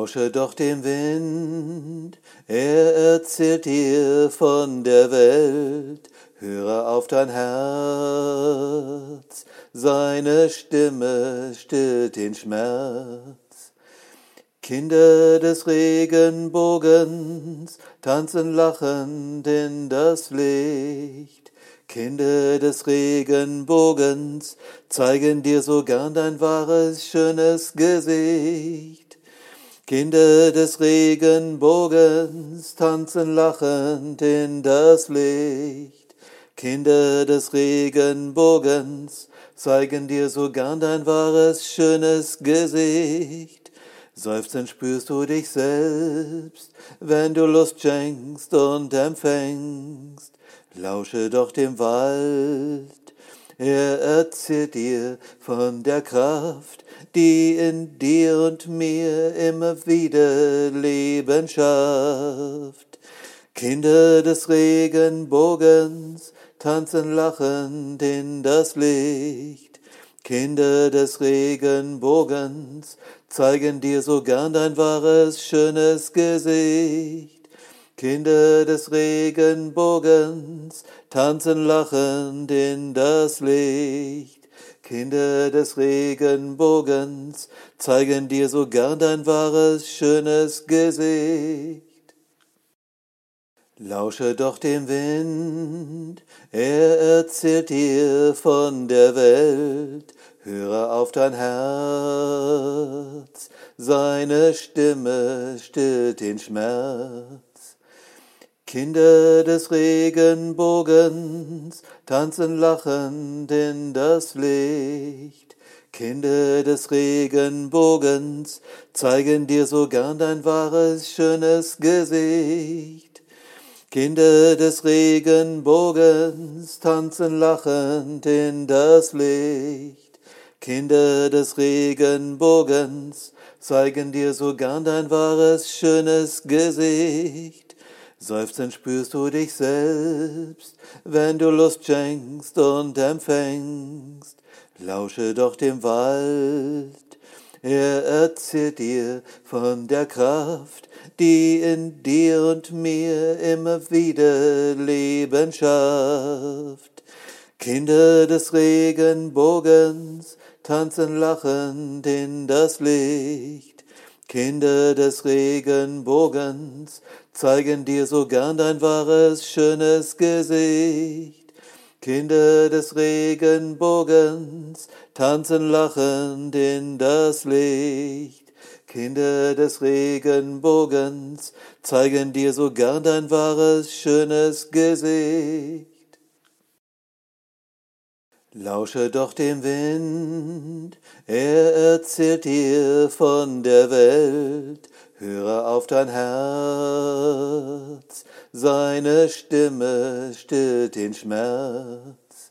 Lausche doch dem Wind, er erzählt dir von der Welt, höre auf dein Herz, seine Stimme stillt den Schmerz. Kinder des Regenbogens tanzen lachend in das Licht. Kinder des Regenbogens zeigen dir so gern dein wahres, schönes Gesicht. Kinder des Regenbogens tanzen lachend in das Licht. Kinder des Regenbogens zeigen dir so gern dein wahres, schönes Gesicht. Seufzend spürst du dich selbst, wenn du Lust schenkst und empfängst. Lausche doch dem Wald, er erzählt dir von der Kraft, die in dir und mir immer wieder Leben schafft. Kinder des Regenbogens tanzen lachend in das Licht. Kinder des Regenbogens zeigen dir so gern dein wahres, schönes Gesicht. Kinder des Regenbogens tanzen lachend in das Licht. Kinder des Regenbogens zeigen dir so gern dein wahres, schönes Gesicht. Lausche doch dem Wind, er erzählt dir von der Welt, höre auf dein Herz, seine Stimme stillt den Schmerz. Kinder des Regenbogens tanzen lachend in das Licht. Kinder des Regenbogens zeigen dir so gern dein wahres, schönes Gesicht. Kinder des Regenbogens tanzen lachend in das Licht. Kinder des Regenbogens zeigen dir so gern dein wahres, schönes Gesicht. Seufzend spürst du dich selbst, wenn du Lust schenkst und empfängst. Lausche doch dem Wald, er erzählt dir von der Kraft, die in dir und mir immer wieder Leben schafft. Kinder des Regenbogens tanzen lachend in das Licht. Kinder des Regenbogens zeigen dir so gern dein wahres, schönes Gesicht. Kinder des Regenbogens tanzen lachend in das Licht. Kinder des Regenbogens zeigen dir so gern dein wahres, schönes Gesicht. Lausche doch dem Wind, er erzählt dir von der Welt, höre auf dein Herz, seine Stimme stillt den Schmerz.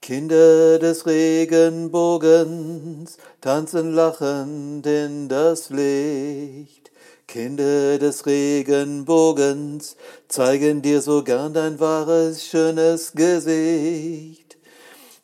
Kinder des Regenbogens tanzen lachend in das Licht. Kinder des Regenbogens zeigen dir so gern dein wahres, schönes Gesicht.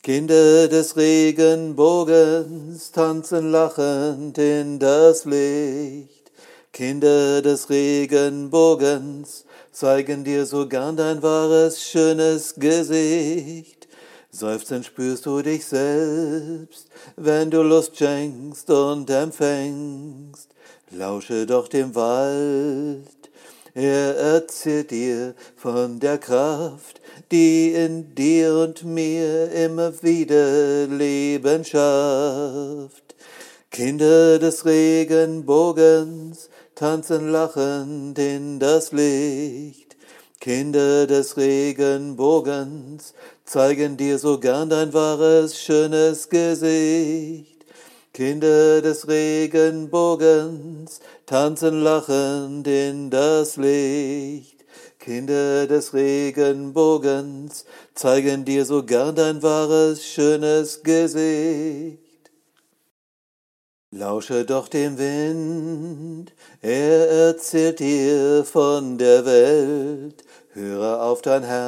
Kinder des Regenbogens tanzen lachend in das Licht. Kinder des Regenbogens zeigen dir so gern dein wahres, schönes Gesicht. Seufzend spürst du dich selbst, wenn du Lust schenkst und empfängst. Lausche doch dem Wald, er erzählt dir von der Kraft, die in dir und mir immer wieder Leben schafft. Kinder des Regenbogens tanzen lachend in das Licht. Kinder des Regenbogens zeigen dir so gern dein wahres, schönes Gesicht. Kinder des Regenbogens tanzen lachend in das Licht. Kinder des Regenbogens zeigen dir so gern dein wahres, schönes Gesicht. Lausche doch dem Wind, er erzählt dir von der Welt, höre auf dein Herz,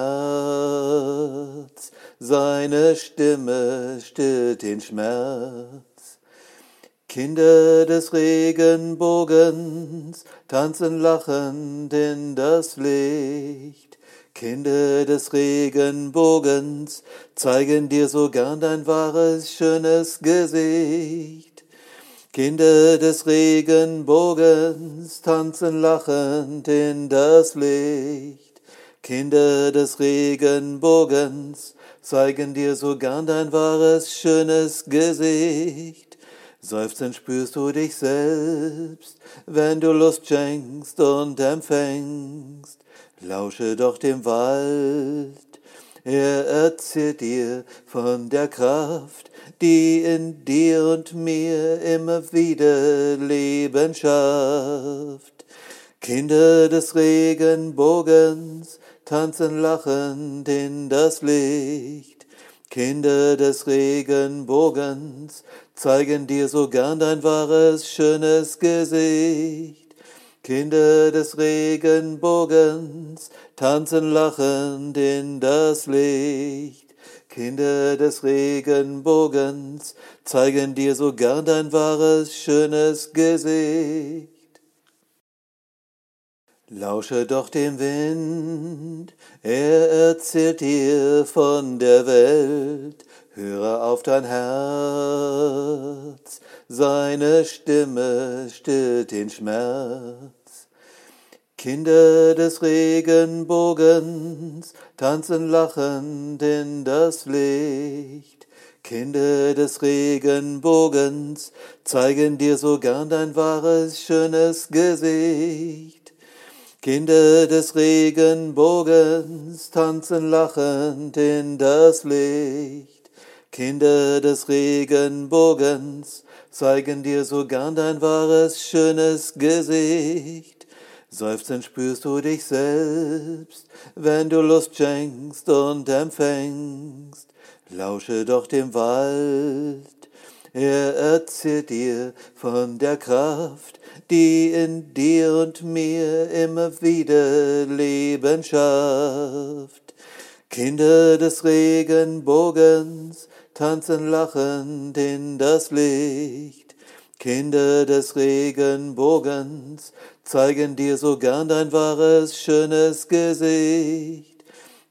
seine Stimme stillt den Schmerz. Kinder des Regenbogens tanzen lachend in das Licht. Kinder des Regenbogens zeigen dir so gern dein wahres, schönes Gesicht. Kinder des Regenbogens tanzen lachend in das Licht. Kinder des Regenbogens zeigen dir so gern dein wahres, schönes Gesicht. Seufzend spürst du dich selbst, wenn du Lust schenkst und empfängst. Lausche doch dem Wald, er erzählt dir von der Kraft, die in dir und mir immer wieder Leben schafft. Kinder des Regenbogens tanzen lachend in das Licht. Kinder des Regenbogens zeigen dir so gern dein wahres, schönes Gesicht. Kinder des Regenbogens tanzen lachend in das Licht. Kinder des Regenbogens zeigen dir so gern dein wahres, schönes Gesicht. Lausche doch dem Wind, er erzählt dir von der Welt, höre auf dein Herz, seine Stimme stillt den Schmerz. Kinder des Regenbogens tanzen lachend in das Licht. Kinder des Regenbogens zeigen dir so gern dein wahres, schönes Gesicht. Kinder des Regenbogens tanzen lachend in das Licht. Kinder des Regenbogens zeigen dir so gern dein wahres, schönes Gesicht. Seufzend spürst du dich selbst, wenn du Lust schenkst und empfängst. Lausche doch dem Wald, er erzählt dir von der Kraft, die in dir und mir immer wieder Leben schafft. Kinder des Regenbogens tanzen lachend in das Licht. Kinder des Regenbogens zeigen dir so gern dein wahres, schönes Gesicht.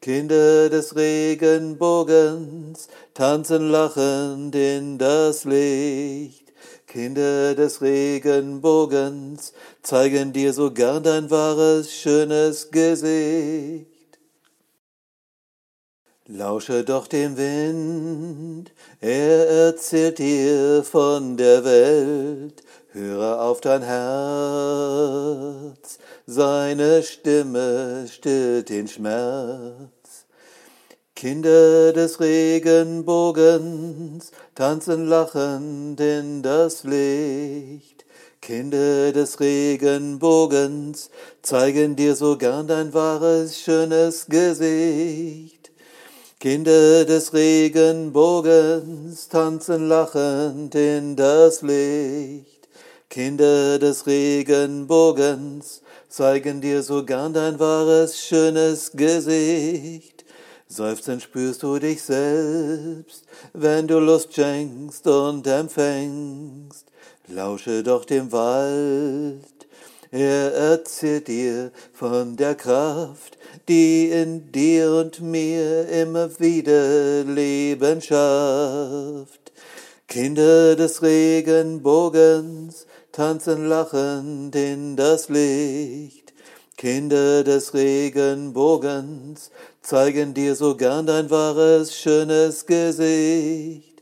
Kinder des Regenbogens tanzen lachend in das Licht. Kinder des Regenbogens zeigen dir so gern dein wahres, schönes Gesicht. Lausche doch dem Wind, er erzählt dir von der Welt, höre auf dein Herz, seine Stimme stillt den Schmerz. Kinder des Regenbogens tanzen lachend in das Licht. Kinder des Regenbogens zeigen dir so gern dein wahres, schönes Gesicht. Kinder des Regenbogens tanzen lachend in das Licht. Kinder des Regenbogens zeigen dir so gern dein wahres, schönes Gesicht. Seufzend spürst du dich selbst, wenn du Lust schenkst und empfängst. Lausche doch dem Wald, er erzählt dir von der Kraft, die in dir und mir immer wieder Leben schafft. Kinder des Regenbogens, tanzen lachend in das Licht. Kinder des Regenbogens zeigen dir so gern dein wahres, schönes Gesicht.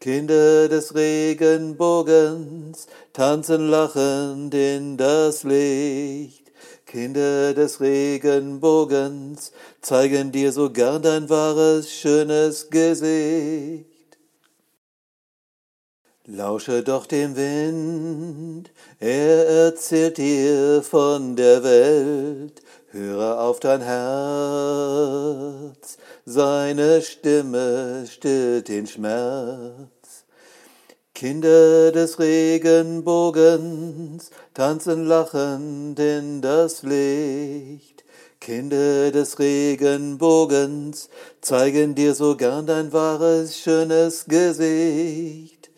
Kinder des Regenbogens tanzen lachend in das Licht. Kinder des Regenbogens zeigen dir so gern dein wahres, schönes Gesicht. Lausche doch dem Wind, er erzählt dir von der Welt, höre auf dein Herz, seine Stimme stillt den Schmerz. Kinder des Regenbogens tanzen lachend in das Licht. Kinder des Regenbogens zeigen dir so gern dein wahres, schönes Gesicht.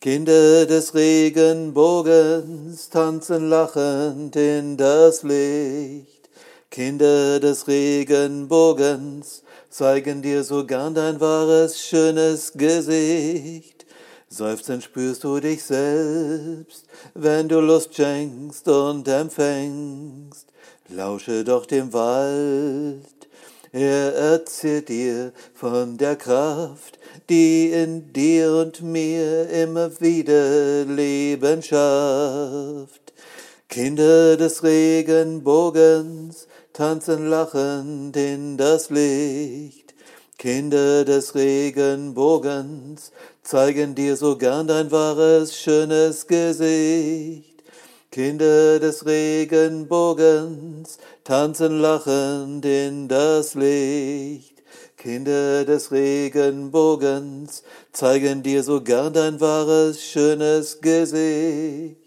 Kinder des Regenbogens tanzen lachend in das Licht. Kinder des Regenbogens zeigen dir so gern dein wahres, schönes Gesicht. Seufzend spürst du dich selbst, wenn du Lust schenkst und empfängst. Lausche doch dem Wald, er erzählt dir von der Kraft, die in dir und mir immer wieder Leben schafft. Kinder des Regenbogens tanzen lachend in das Licht. Kinder des Regenbogens zeigen dir so gern dein wahres, schönes Gesicht. Kinder des Regenbogens tanzen lachend in das Licht. Kinder des Regenbogens zeigen dir so gern dein wahres, schönes Gesicht.